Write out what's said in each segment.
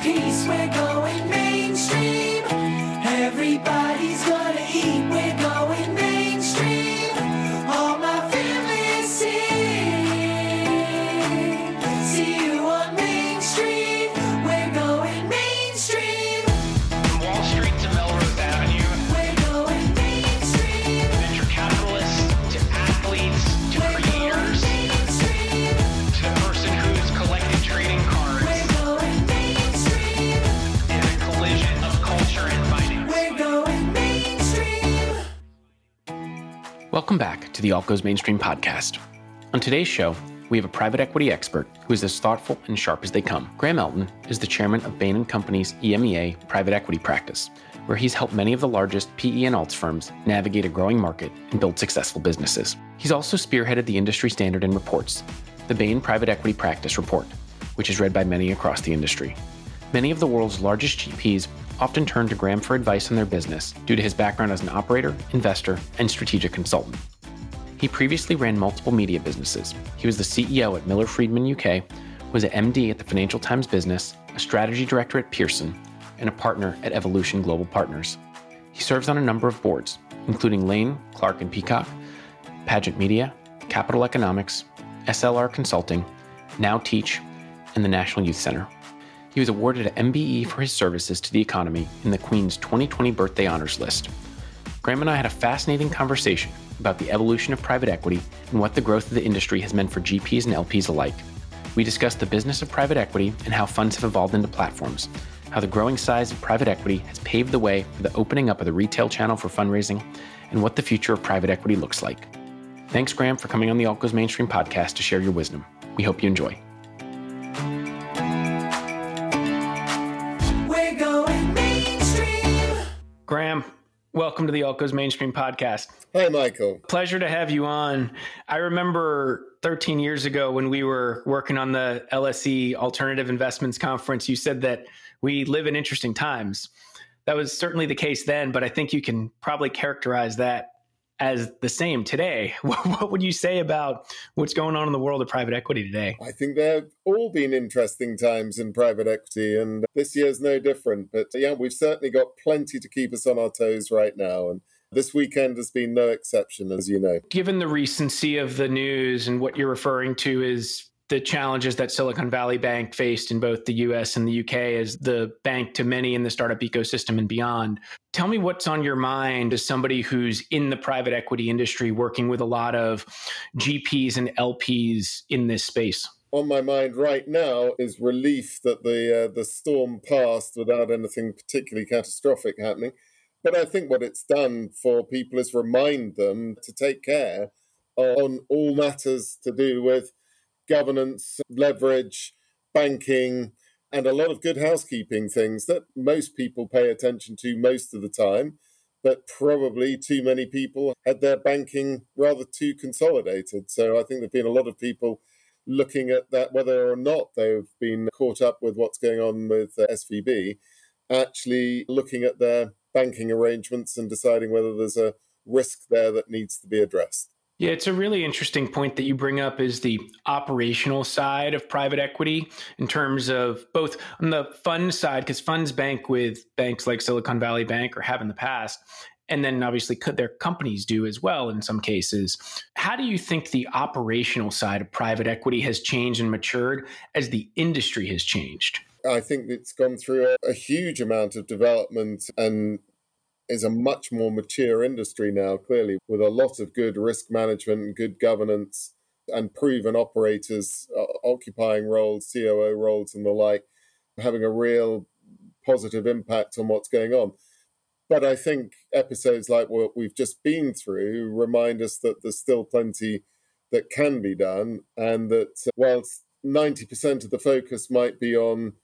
piece. We're going Welcome back to the Alt Goes Mainstream podcast. On today's show, we have a private equity expert who is as thoughtful and sharp as they come. Graham Elton is the chairman of Bain & Company's EMEA private equity practice, where he's helped many of the largest PE and alts firms navigate a growing market and build successful businesses. He's also spearheaded the industry standard in reports, the Bain Private Equity Practice Report, which is read by many across the industry. Many of the world's largest GPs often turn to Graham for advice on their business due to his background as an operator, investor, and strategic consultant. He previously ran multiple media businesses. He was the CEO at Miller Freeman UK, was an MD at the Financial Times Business, a strategy director at Pearson, and a partner at Evolution Global Partners. He serves on a number of boards, including Lane, Clark and Peacock, Pageant Media, Capital Economics, SLR Consulting, Now Teach, and the National Youth Center. He was awarded an MBE for his services to the economy in the Queen's 2020 Birthday Honors List. Graham and I had a fascinating conversation about the evolution of private equity and what the growth of the industry has meant for GPs and LPs alike. We discussed the business of private equity and how funds have evolved into platforms, how the growing size of private equity has paved the way for the opening up of the retail channel for fundraising, and what the future of private equity looks like. Thanks, Graham, for coming on the Alt Goes Mainstream podcast to share your wisdom. We hope you enjoy. Graham, welcome to the Goes Mainstream podcast. Hey, Michael. Pleasure to have you on. I remember 13 years ago when we were working on the LSE Alternative Investments Conference, you said that we live in interesting times. That was certainly the case then, but I think you can probably characterize that as the same today. What would you say about what's going on in the world of private equity today? I think there have all been interesting times in private equity, and this year's no different. But yeah, we've certainly got plenty to keep us on our toes right now. And this weekend has been no exception, as you know. Given the recency of the news and what you're referring to is the challenges that Silicon Valley Bank faced in both the US and the UK as the bank to many in the startup ecosystem and beyond. Tell me what's on your mind as somebody who's in the private equity industry working with a lot of GPs and LPs in this space. On my mind right now is relief that the uh, the storm passed without anything particularly catastrophic happening. But I think what it's done for people is remind them to take care on all matters to do with governance, leverage, banking, and a lot of good housekeeping things that most people pay attention to most of the time. But probably too many people had their banking rather too consolidated. So I think there have been a lot of people looking at that, whether or not they've been caught up with what's going on with uh, SVB, actually looking at their banking arrangements and deciding whether there's a risk there that needs to be addressed. Yeah, it's a really interesting point that you bring up is the operational side of private equity in terms of both on the fund side, because funds bank with banks like Silicon Valley Bank or have in the past, and then obviously could their companies do as well in some cases. How do you think the operational side of private equity has changed and matured as the industry has changed? I think it's gone through a, a huge amount of development and is a much more mature industry now, clearly, with a lot of good risk management and good governance and proven operators uh, occupying roles, COO roles, and the like, having a real positive impact on what's going on. But I think episodes like what we've just been through remind us that there's still plenty that can be done, and that uh, whilst 90% of the focus might be on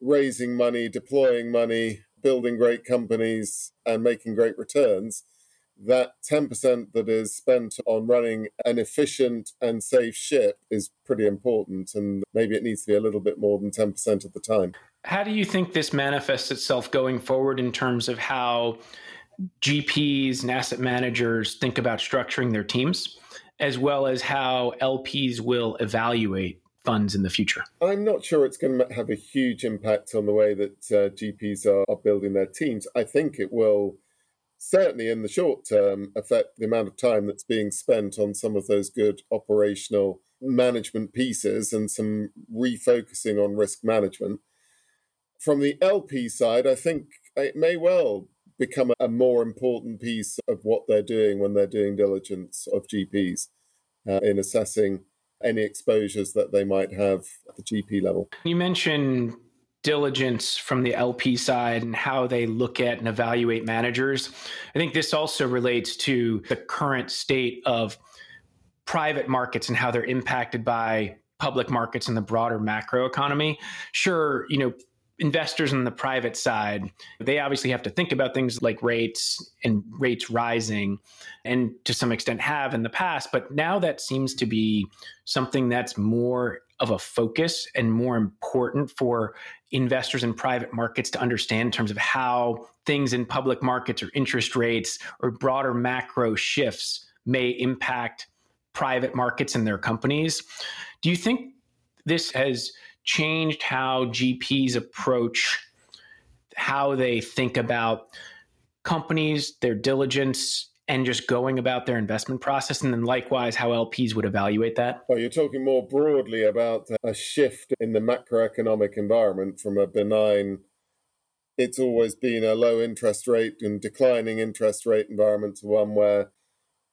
raising money, deploying money, building great companies and making great returns, that 10% that is spent on running an efficient and safe ship is pretty important. And maybe it needs to be a little bit more than 10% of the time. How do you think this manifests itself going forward in terms of how GPs and asset managers think about structuring their teams, as well as how LPs will evaluate funds in the future? I'm not sure it's going to have a huge impact on the way that uh, GPs are, are building their teams. I think it will certainly in the short term affect the amount of time that's being spent on some of those good operational management pieces and some refocusing on risk management. From the LP side, I think it may well become a more important piece of what they're doing when they're doing diligence of GPs uh, in assessing any exposures that they might have at the GP level. You mentioned diligence from the LP side and how they look at and evaluate managers. I think this also relates to the current state of private markets and how they're impacted by public markets and the broader macro economy. Sure, you know, investors on the private side, they obviously have to think about things like rates and rates rising, and to some extent have in the past. But now that seems to be something that's more of a focus and more important for investors in private markets to understand in terms of how things in public markets or interest rates or broader macro shifts may impact private markets and their companies. Do you think this has changed how GPs approach how they think about companies, their diligence, and just going about their investment process? And then likewise, how LPs would evaluate that? Well, you're talking more broadly about a shift in the macroeconomic environment from a benign, it's always been a low interest rate and declining interest rate environment to one where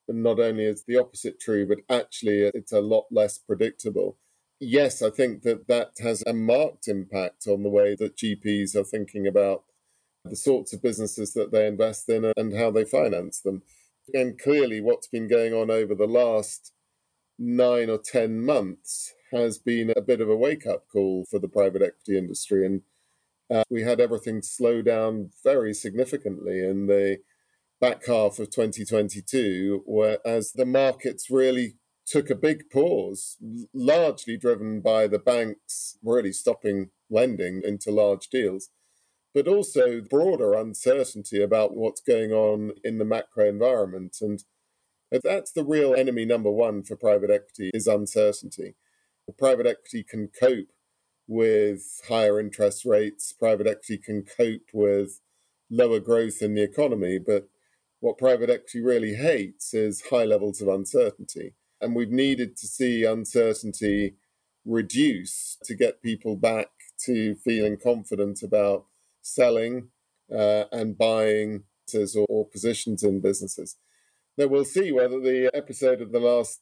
not only is the opposite true, but actually it's a lot less predictable yes, I think that that has a marked impact on the way that GPs are thinking about the sorts of businesses that they invest in and how they finance them. And clearly, what's been going on over the last nine or 10 months has been a bit of a wake up call for the private equity industry. And uh, we had everything slow down very significantly in the back half of 2022, whereas the markets really took a big pause, largely driven by the banks really stopping lending into large deals, but also broader uncertainty about what's going on in the macro environment. And that's the real enemy number one for private equity is uncertainty. Private equity can cope with higher interest rates. Private equity can cope with lower growth in the economy. But what private equity really hates is high levels of uncertainty. And we've needed to see uncertainty reduce to get people back to feeling confident about selling uh, and buying or, or positions in businesses. Now, we'll see whether the episode of the last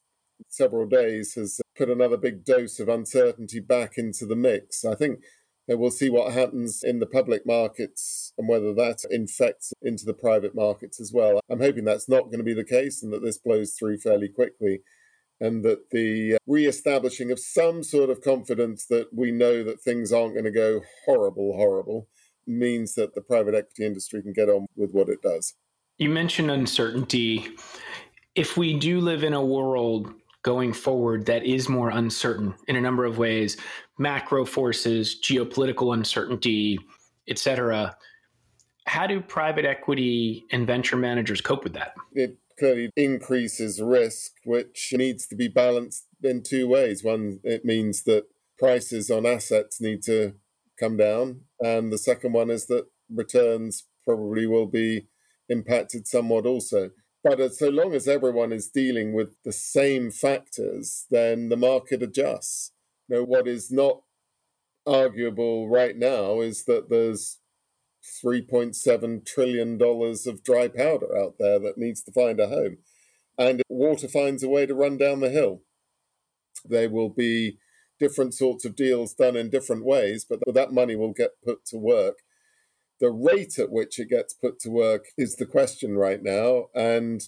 several days has put another big dose of uncertainty back into the mix. I think we'll see what happens in the public markets and whether that infects into the private markets as well. I'm hoping that's not going to be the case and that this blows through fairly quickly and that the uh, re-establishing of some sort of confidence that we know that things aren't going to go horrible, horrible, means that the private equity industry can get on with what it does. You mentioned uncertainty. If we do live in a world going forward that is more uncertain in a number of ways, macro forces, geopolitical uncertainty, etc., how do private equity and venture managers cope with that? It clearly increases risk, which needs to be balanced in two ways. One, it means that prices on assets need to come down. And the second one is that returns probably will be impacted somewhat also. But so long as everyone is dealing with the same factors, then the market adjusts. You know, what is not arguable right now is that there's $3.7 trillion of dry powder out there that needs to find a home. And if water finds a way to run down the hill. There will be different sorts of deals done in different ways, but that money will get put to work. The rate at which it gets put to work is the question right now. And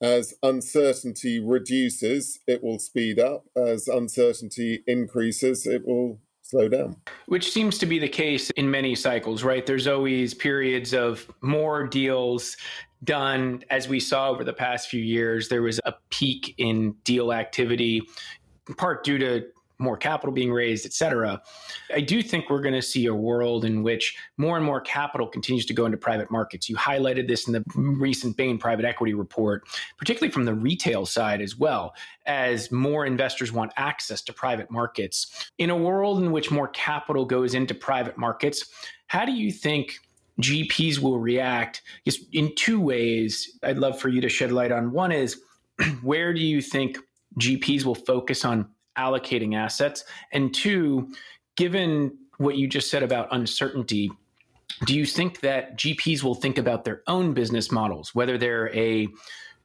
as uncertainty reduces, it will speed up. As uncertainty increases, it will slow down. Which seems to be the case in many cycles, right? There's always periods of more deals done. As we saw over the past few years, there was a peak in deal activity, in part due to more capital being raised, et cetera. I do think we're going to see a world in which more and more capital continues to go into private markets. You highlighted this in the recent Bain private equity report, particularly from the retail side as well, as more investors want access to private markets. In a world in which more capital goes into private markets, how do you think? GPs will react just in two ways. I'd love for you to shed light on. One is where do you think GPs will focus on allocating assets? And two, given what you just said about uncertainty, do you think that GPs will think about their own business models, whether they're a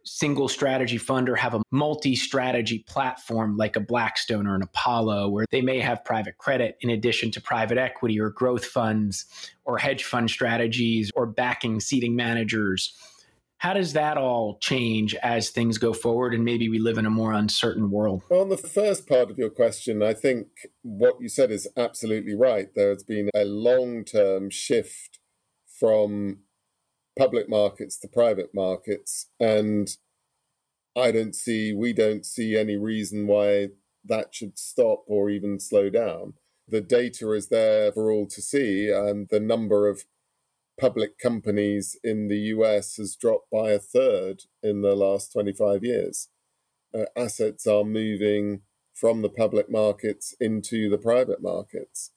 single strategy fund or have a multi strategy platform like a Blackstone or an Apollo, where they may have private credit in addition to private equity or growth funds or hedge fund strategies or backing seeding managers? How does that all change as things go forward and maybe we live in a more uncertain world? Well, on the first part of your question, I think what you said is absolutely right. There has been a long term shift from public markets to private markets. And I don't see, we don't see any reason why that should stop or even slow down. The data is there for all to see, and the number of public companies in the US has dropped by a third in the last 25 years. Uh, assets are moving from the public markets into the private markets.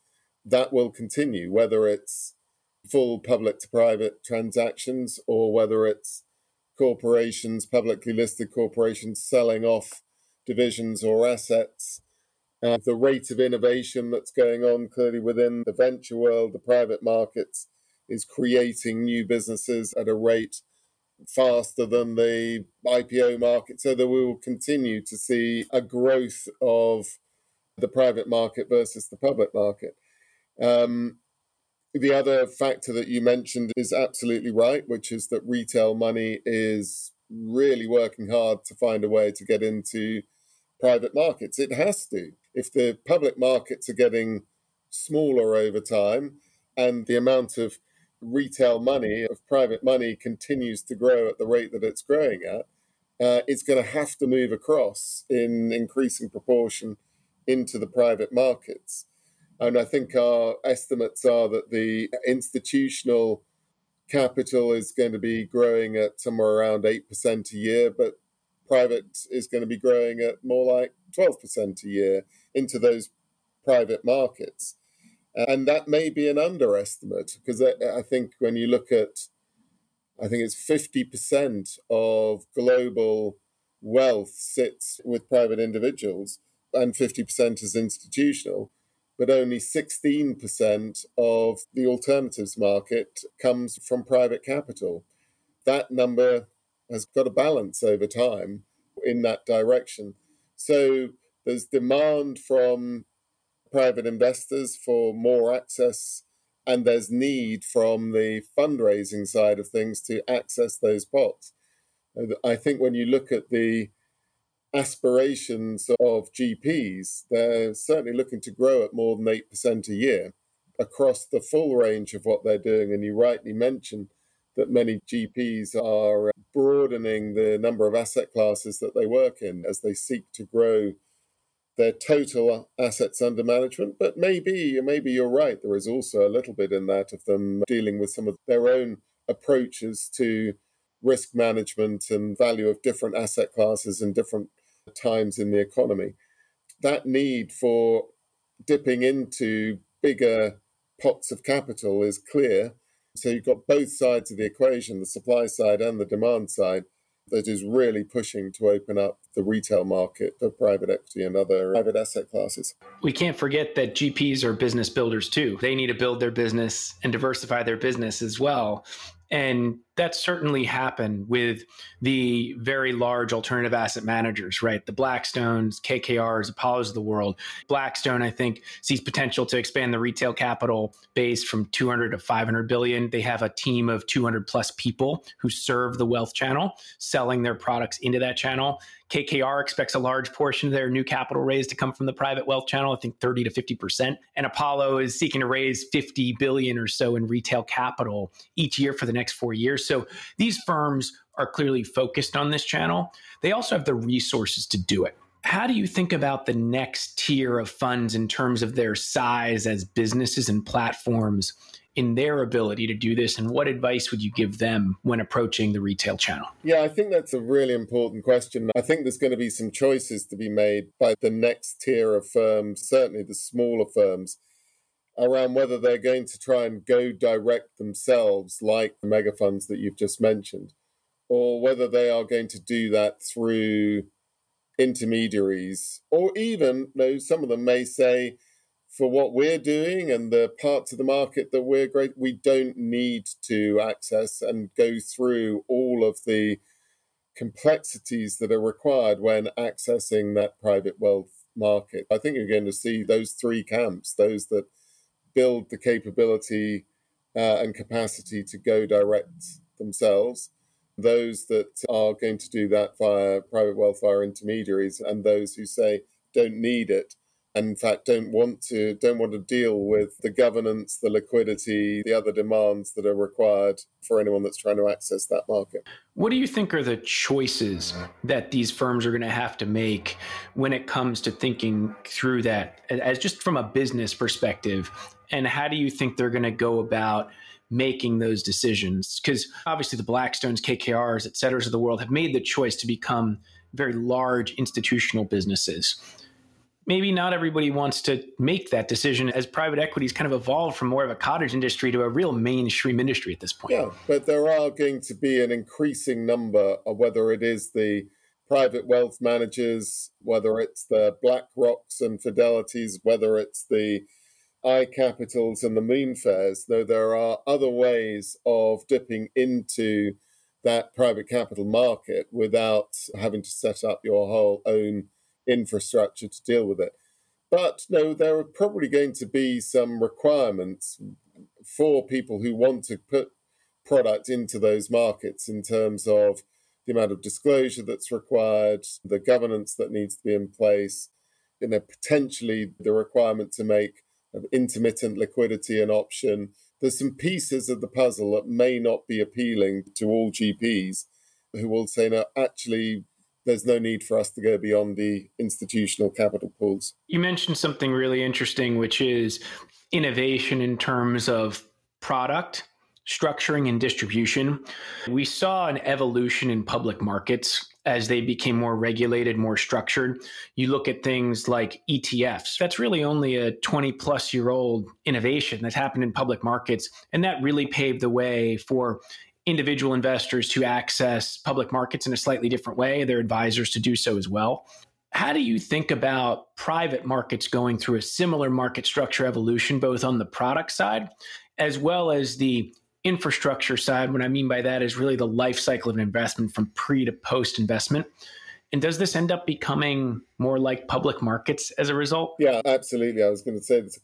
That will continue, whether it's full public to private transactions or whether it's corporations, publicly listed corporations selling off divisions or assets. Uh, the rate of innovation that's going on clearly within the venture world, the private markets, is creating new businesses at a rate faster than the IPO market. So that we will continue to see a growth of the private market versus the public market. Um, the other factor that you mentioned is absolutely right, which is that retail money is really working hard to find a way to get into private markets. It has to. If the public markets are getting smaller over time and the amount of retail money, of private money, continues to grow at the rate that it's growing at, uh, it's going to have to move across in increasing proportion into the private markets. And I think our estimates are that the institutional capital is going to be growing at somewhere around 8% a year, but private is going to be growing at more like 12% a year into those private markets. And that may be an underestimate because I think when you look at, I think it's 50% of global wealth sits with private individuals and 50% is institutional, but only 16% of the alternatives market comes from private capital. That number has got a balance over time in that direction. So there's demand from private investors for more access, and there's need from the fundraising side of things to access those pots. I think when you look at the aspirations of GPs, they're certainly looking to grow at more than 8% a year across the full range of what they're doing. And you rightly mentioned that many GPs are broadening the number of asset classes that they work in as they seek to grow their total assets under management. But maybe, maybe you're right. There is also a little bit in that of them dealing with some of their own approaches to risk management and value of different asset classes in different times in the economy. That need for dipping into bigger pots of capital is clear. So you've got both sides of the equation, the supply side and the demand side that is really pushing to open up the retail market for private equity and other private asset classes. We can't forget that GPs are business builders too. They need to build their business and diversify their business as well. And that certainly happened with the very large alternative asset managers, right? The Blackstones, KKRs, Apollos of the world. Blackstone, I think, sees potential to expand the retail capital base from 200 to 500 billion. They have a team of 200 plus people who serve the wealth channel, selling their products into that channel. KKR expects a large portion of their new capital raise to come from the private wealth channel, I think 30 to 50%. And Apollo is seeking to raise 50 billion or so in retail capital each year for the next four years. So these firms are clearly focused on this channel. They also have the resources to do it. How do you think about the next tier of funds in terms of their size as businesses and platforms in their ability to do this? And what advice would you give them when approaching the retail channel? Yeah, I think that's a really important question. I think there's going to be some choices to be made by the next tier of firms, certainly the smaller firms, around whether they're going to try and go direct themselves, like the mega funds that you've just mentioned, or whether they are going to do that through intermediaries, or even, you know, some of them may say, for what we're doing and the parts of the market that we're great, we don't need to access and go through all of the complexities that are required when accessing that private wealth market. I think you're going to see those three camps those that build the capability uh, and capacity to go direct themselves, those that are going to do that via private via intermediaries, and those who say don't need it and in fact don't want to don't want to deal with the governance the liquidity the other demands that are required for anyone that's trying to access that market. What do you think are the choices that these firms are going to have to make when it comes to thinking through that? As just from a business perspective and how do you think they're going to go about making those decisions because obviously the blackstones kkrs et cetera of the world have made the choice to become very large institutional businesses maybe not everybody wants to make that decision as private equity's kind of evolved from more of a cottage industry to a real mainstream industry at this point. Yeah, but there are going to be an increasing number of whether it is the private wealth managers, whether it's the Black Rocks and Fidelities, whether it's the iCapitals and the Moonfares, though there are other ways of dipping into that private capital market without having to set up your whole own infrastructure to deal with it. But no, there are probably going to be some requirements for people who want to put product into those markets in terms of the amount of disclosure that's required, the governance that needs to be in place, you know, potentially the requirement to make intermittent liquidity an option. There's some pieces of the puzzle that may not be appealing to all GPs who will say, no, actually, there's no need for us to go beyond the institutional capital pools. You mentioned something really interesting, which is innovation in terms of product structuring and distribution. We saw an evolution in public markets as they became more regulated, more structured. You look at things like ETFs. That's really only a 20 plus year old innovation that's happened in public markets. And that really paved the way for individual investors to access public markets in a slightly different way, their advisors to do so as well. How do you think about private markets going through a similar market structure evolution, both on the product side as well as the infrastructure side? What I mean by that is really the life cycle of an investment from pre to post investment. And does this end up becoming more like public markets as a result? Yeah, absolutely. I was going to say this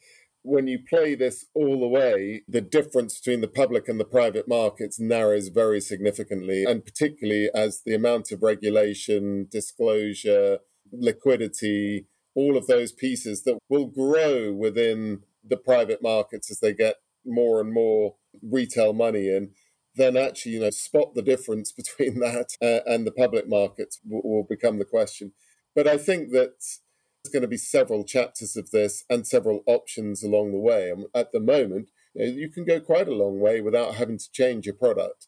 when you play this all the way, the difference between the public and the private markets narrows very significantly, and particularly as the amount of regulation, disclosure, liquidity, all of those pieces that will grow within the private markets as they get more and more retail money in, then actually, you know, spot the difference between that uh, and the public markets will, will become the question. But I think that there's going to be several chapters of this and several options along the way. And at the moment, you, know, you can go quite a long way without having to change your product,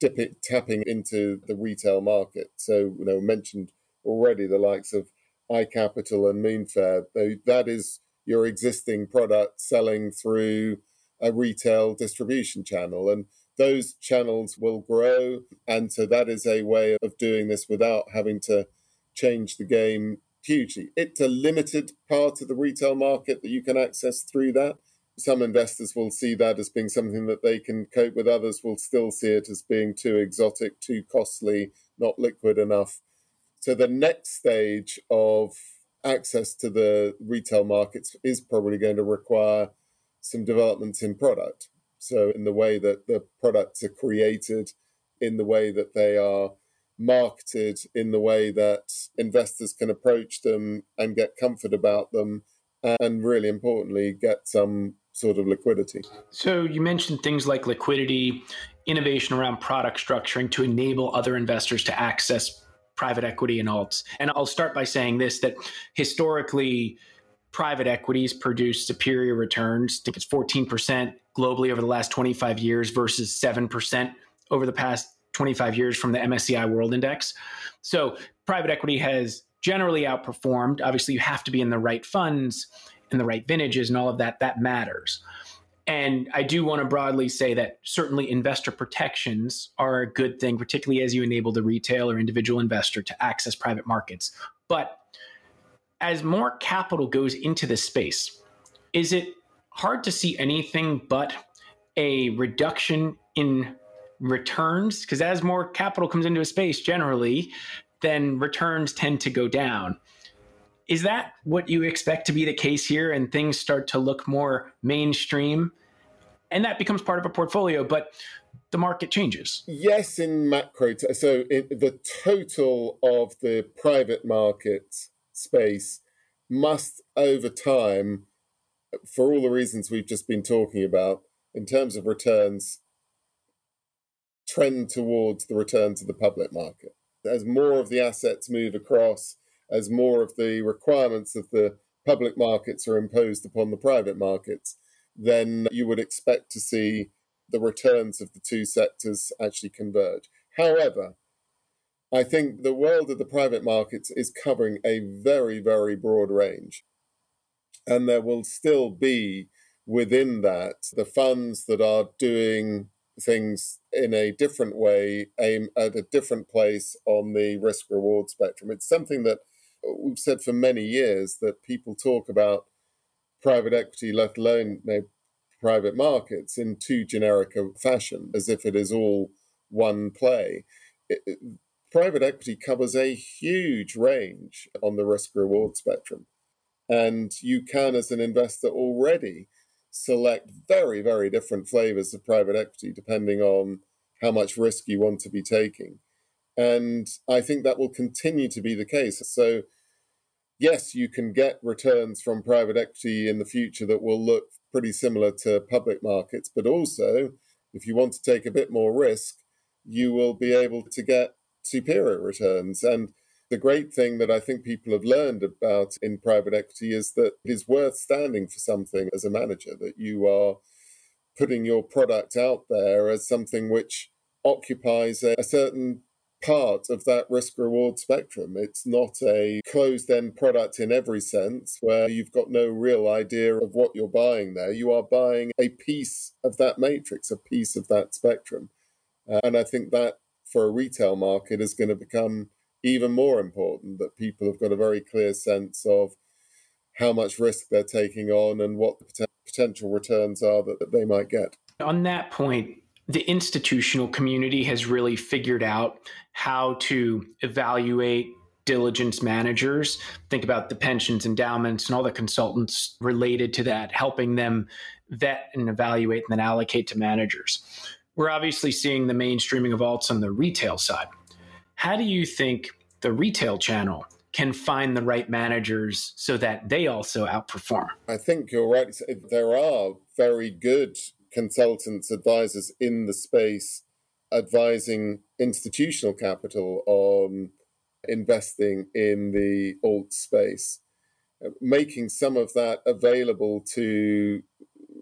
dip it, tapping into the retail market. So, you know, mentioned already the likes of iCapital and Moonfare. That is your existing product selling through a retail distribution channel. And those channels will grow. And so that is a way of doing this without having to change the game hugely. It's a limited part of the retail market that you can access through that. Some investors will see that as being something that they can cope with, others will still see it as being too exotic, too costly, not liquid enough. So the next stage of access to the retail markets is probably going to require some developments in product. So, in the way that the products are created, in the way that they are marketed in the way that investors can approach them and get comfort about them, and really importantly, get some sort of liquidity. So, you mentioned things like liquidity, innovation around product structuring to enable other investors to access private equity and alts. And I'll start by saying this that historically, private equities produce superior returns. I think it's 14% globally over the last 25 years versus 7% over the past 25 years from the MSCI World Index. So private equity has generally outperformed. Obviously, you have to be in the right funds and the right vintages and all of that. That matters. And I do want to broadly say that certainly investor protections are a good thing, particularly as you enable the retail or individual investor to access private markets. But as more capital goes into this space, is it hard to see anything but a reduction in returns? Because as more capital comes into a space, generally, then returns tend to go down. Is that what you expect to be the case here and things start to look more mainstream? And that becomes part of a portfolio, but the market changes. Yes, in macro. T- so the total of the private market space must, over time, for all the reasons we've just been talking about, in terms of returns, trend towards the return to the public market. As more of the assets move across, as more of the requirements of the public markets are imposed upon the private markets, then you would expect to see the returns of the two sectors actually converge. However, I think the world of the private markets is covering a very, very broad range. And there will still be within that the funds that are doing things in a different way, aim at a different place on the risk reward spectrum. It's something that we've said for many years that people talk about private equity, let alone you know, private markets, in too generic a fashion, as if it is all one play. It, private equity covers a huge range on the risk reward spectrum. And you can, as an investor, already select very, very different flavors of private equity depending on how much risk you want to be taking. And I think that will continue to be the case. So, yes, you can get returns from private equity in the future that will look pretty similar to public markets, but also if you want to take a bit more risk, you will be able to get superior returns. And the great thing that I think people have learned about in private equity is that it is worth standing for something as a manager, that you are putting your product out there as something which occupies a, a certain part of that risk reward spectrum. It's not a closed end product in every sense where you've got no real idea of what you're buying there. You are buying a piece of that matrix, a piece of that spectrum. Uh, and I think that for a retail market is going to become even more important that people have got a very clear sense of how much risk they're taking on and what the potential returns are that, that they might get. On that point, the institutional community has really figured out how to evaluate diligence managers. Think about the pensions, endowments, and all the consultants related to that, helping them vet and evaluate and then allocate to managers. We're obviously seeing the mainstreaming of alts on the retail side. How do you think the retail channel can find the right managers so that they also outperform? I think you're right. There are very good consultants, advisors in the space advising institutional capital on investing in the alt space, making some of that available to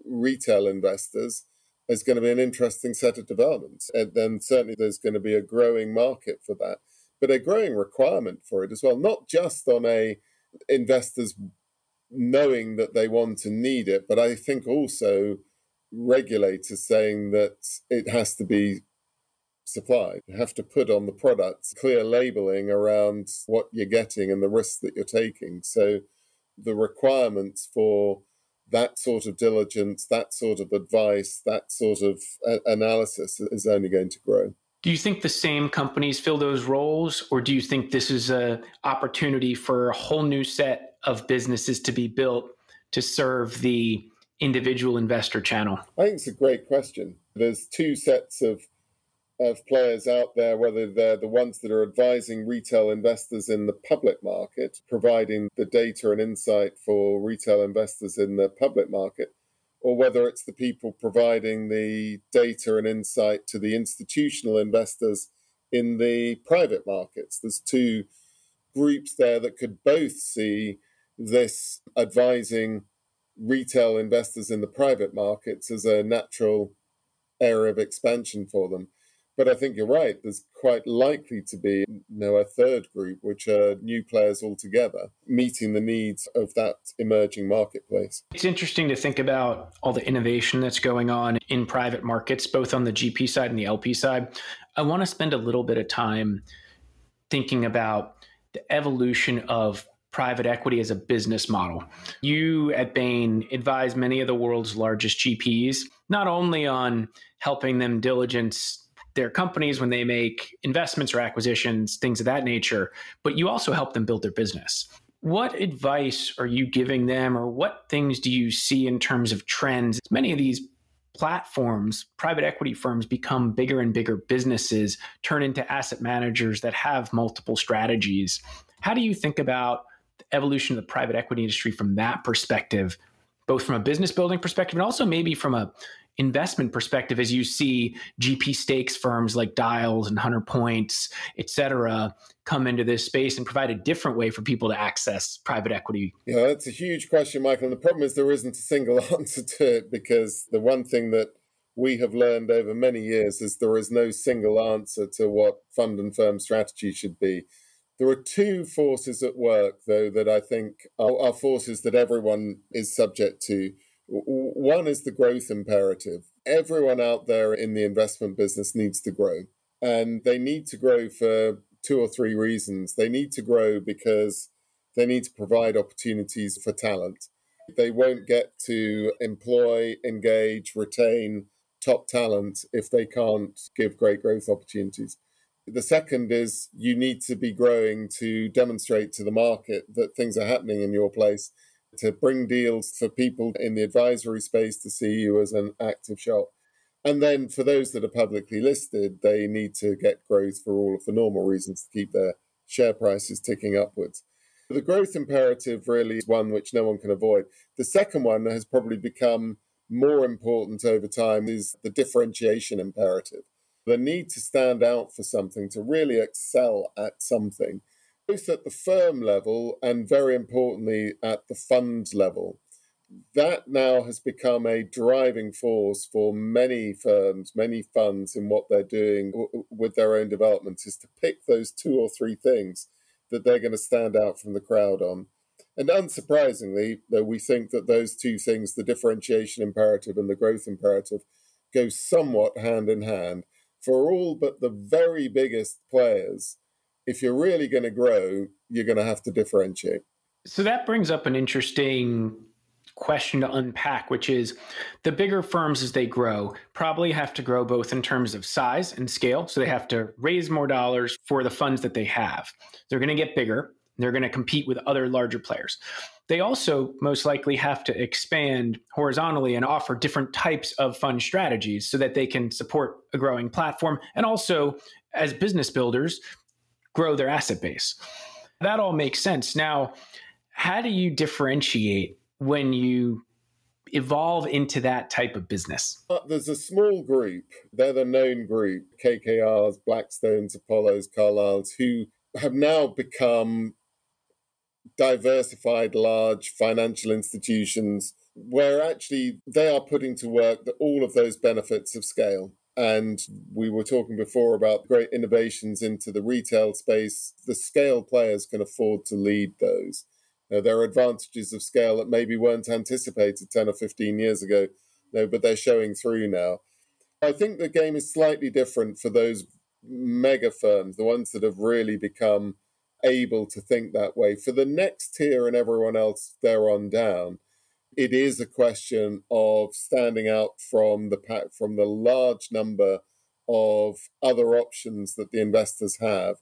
retail investors is going to be an interesting set of developments. And then certainly there's going to be a growing market for that, but a growing requirement for it as well, not just on a investors knowing that they want to need it, but I think also regulators saying that it has to be supplied. You have to put on the products clear labeling around what you're getting and the risks that you're taking. So the requirements for that sort of diligence, that sort of advice, that sort of uh, analysis is only going to grow. Do you think the same companies fill those roles, or do you think this is an opportunity for a whole new set of businesses to be built to serve the individual investor channel? I think it's a great question. There's two sets of of players out there, whether they're the ones that are advising retail investors in the public market, providing the data and insight for retail investors in the public market, or whether it's the people providing the data and insight to the institutional investors in the private markets. There's two groups there that could both see this advising retail investors in the private markets as a natural area of expansion for them. But I think you're right. There's quite likely to be you know, a third group, which are new players altogether, meeting the needs of that emerging marketplace. It's interesting to think about all the innovation that's going on in private markets, both on the GP side and the LP side. I want to spend a little bit of time thinking about the evolution of private equity as a business model. You at Bain advise many of the world's largest GPs, not only on helping them diligence their companies when they make investments or acquisitions, things of that nature, but you also help them build their business. What advice are you giving them, or what things do you see in terms of trends? Many of these platforms, private equity firms become bigger and bigger businesses, turn into asset managers that have multiple strategies. How do you think about the evolution of the private equity industry from that perspective, both from a business building perspective and also maybe from a investment perspective as you see GP stakes firms like Dyals and Hunter Points, et cetera, come into this space and provide a different way for people to access private equity? Yeah, that's a huge question, Michael. And the problem is there isn't a single answer to it because the one thing that we have learned over many years is there is no single answer to what fund and firm strategy should be. There are two forces at work, though, that I think are, are forces that everyone is subject to. One is the growth imperative. Everyone out there in the investment business needs to grow, and they need to grow for two or three reasons. They need to grow because they need to provide opportunities for talent. They won't get to employ, engage, retain top talent if they can't give great growth opportunities. The second is you need to be growing to demonstrate to the market that things are happening in your place to bring deals for people in the advisory space to see you as an active shop. And then for those that are publicly listed, they need to get growth for all of the normal reasons to keep their share prices ticking upwards. The growth imperative really is one which no one can avoid. The second one that has probably become more important over time is the differentiation imperative. The need to stand out for something, to really excel at something both at the firm level and very importantly at the fund level. That now has become a driving force for many firms, many funds in what they're doing w- with their own developments is to pick those two or three things that they're going to stand out from the crowd on. And unsurprisingly, though we think that those two things, the differentiation imperative and the growth imperative, go somewhat hand in hand. For all but the very biggest players, if you're really going to grow, you're going to have to differentiate. So that brings up an interesting question to unpack, which is the bigger firms as they grow probably have to grow both in terms of size and scale. So they have to raise more dollars for the funds that they have. They're going to get bigger. They're going to compete with other larger players. They also most likely have to expand horizontally and offer different types of fund strategies so that they can support a growing platform. And also, as business builders, grow their asset base. That all makes sense. Now, how do you differentiate when you evolve into that type of business? Uh, there's a small group, they're the known group, KKRs, Blackstones, Apollos, Carlyles, who have now become diversified large financial institutions where actually they are putting to work the, all of those benefits of scale. And we were talking before about great innovations into the retail space. The scale players can afford to lead those. Uh, there are advantages of scale that maybe weren't anticipated 10 or 15 years ago, no, but they're showing through now. I think the game is slightly different for those mega firms, the ones that have really become able to think that way. For the next tier and everyone else there on down, it is a question of standing out from the pack, from the large number of other options that the investors have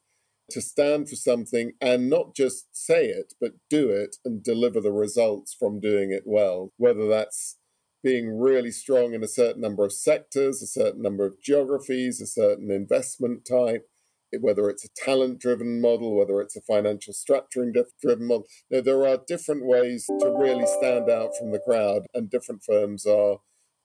to stand for something and not just say it, but do it and deliver the results from doing it well, whether that's being really strong in a certain number of sectors, a certain number of geographies, a certain investment type, whether it's a talent driven model, whether it's a financial structuring driven model. there are different ways to really stand out from the crowd, and different firms are,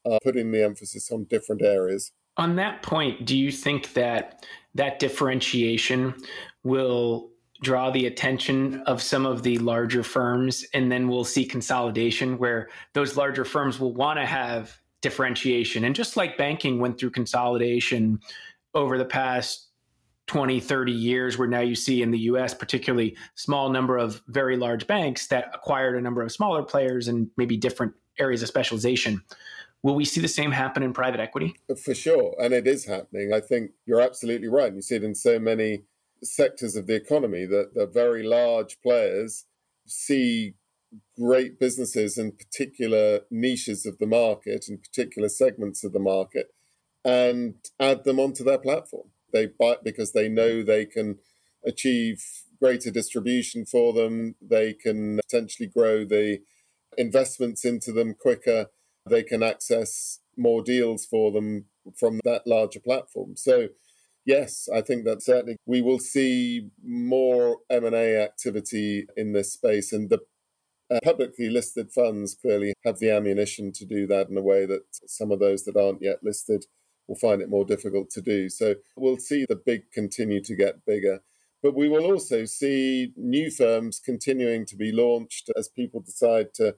are putting the emphasis on different areas. On that point, do you think that that differentiation will draw the attention of some of the larger firms and then we'll see consolidation where those larger firms will want to have differentiation and just like banking went through consolidation over the past 20 30 years where now you see in the US particularly small number of very large banks that acquired a number of smaller players and maybe different areas of specialization will we see the same happen in private equity For sure. And it is happening. I think you're absolutely right. You see it in so many sectors of the economy that the very large players see great businesses in particular niches of the market and particular segments of the market and add them onto their platform. They buy because they know they can achieve greater distribution for them. They can potentially grow the investments into them quicker. They can access more deals for them from that larger platform. So, yes, I think that certainly we will see more M&A activity in this space and the uh, publicly listed funds clearly have the ammunition to do that in a way that some of those that aren't yet listed will find it more difficult to do. So we'll see the big continue to get bigger. But we will also see new firms continuing to be launched as people decide to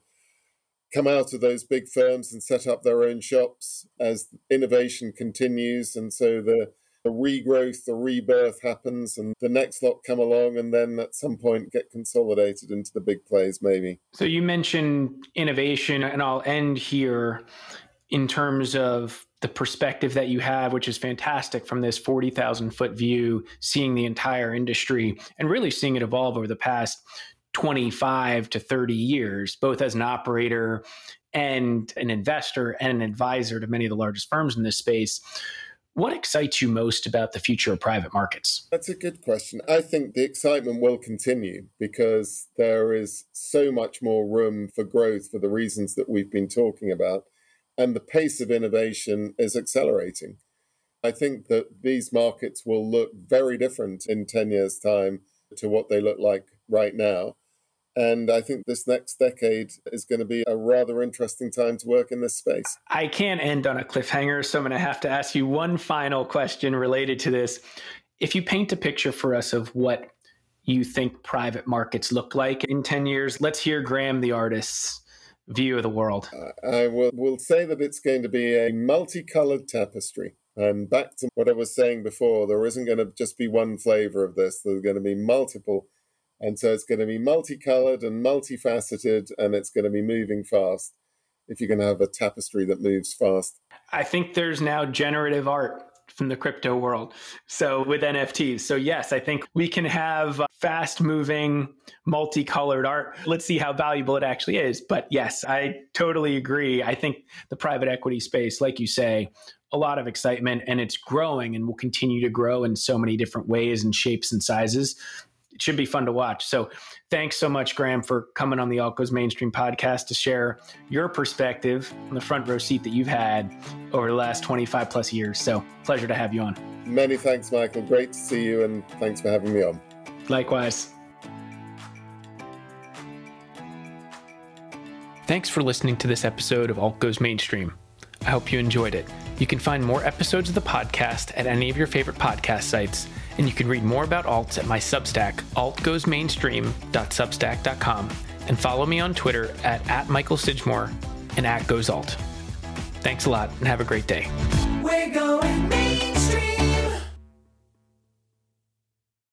come out of those big firms and set up their own shops as innovation continues. And so the, the regrowth, the rebirth happens, and the next lot come along and then at some point get consolidated into the big plays, maybe. So you mentioned innovation, and I'll end here in terms of the perspective that you have, which is fantastic from this 40,000 foot view, seeing the entire industry and really seeing it evolve over the past 25 to 30 years, both as an operator and an investor and an advisor to many of the largest firms in this space. What excites you most about the future of private markets? That's a good question. I think the excitement will continue because there is so much more room for growth for the reasons that we've been talking about. And the pace of innovation is accelerating. I think that these markets will look very different in 10 years' time to what they look like right now. And I think this next decade is going to be a rather interesting time to work in this space. I can't end on a cliffhanger, so I'm going to have to ask you one final question related to this. If you paint a picture for us of what you think private markets look like in 10 years, let's hear Graham, the artist's view of the world. I will, will say that it's going to be a multicolored tapestry. And back to what I was saying before, there isn't going to just be one flavor of this, there's going to be multiple and so it's going to be multicolored and multifaceted, and it's going to be moving fast if you're going to have a tapestry that moves fast. I think there's now generative art from the crypto world. So with NFTs. So yes, I think we can have uh, fast moving, multicolored art. Let's see how valuable it actually is. But yes, I totally agree. I think the private equity space, like you say, a lot of excitement and it's growing and will continue to grow in so many different ways and shapes and sizes it should be fun to watch. So thanks so much, Graham, for coming on the Alt Goes Mainstream podcast to share your perspective on the front row seat that you've had over the last 25 plus years. So pleasure to have you on. Many thanks, Michael. Great to see you, and thanks for having me on. Likewise. Thanks for listening to this episode of Alt Goes Mainstream. I hope you enjoyed it. You can find more episodes of the podcast at any of your favorite podcast sites, and you can read more about alts at my Substack, altgoesmainstream.substack.com, and follow me on Twitter at, at Michael Sidgmore and at GoesAlt. Thanks a lot and have a great day.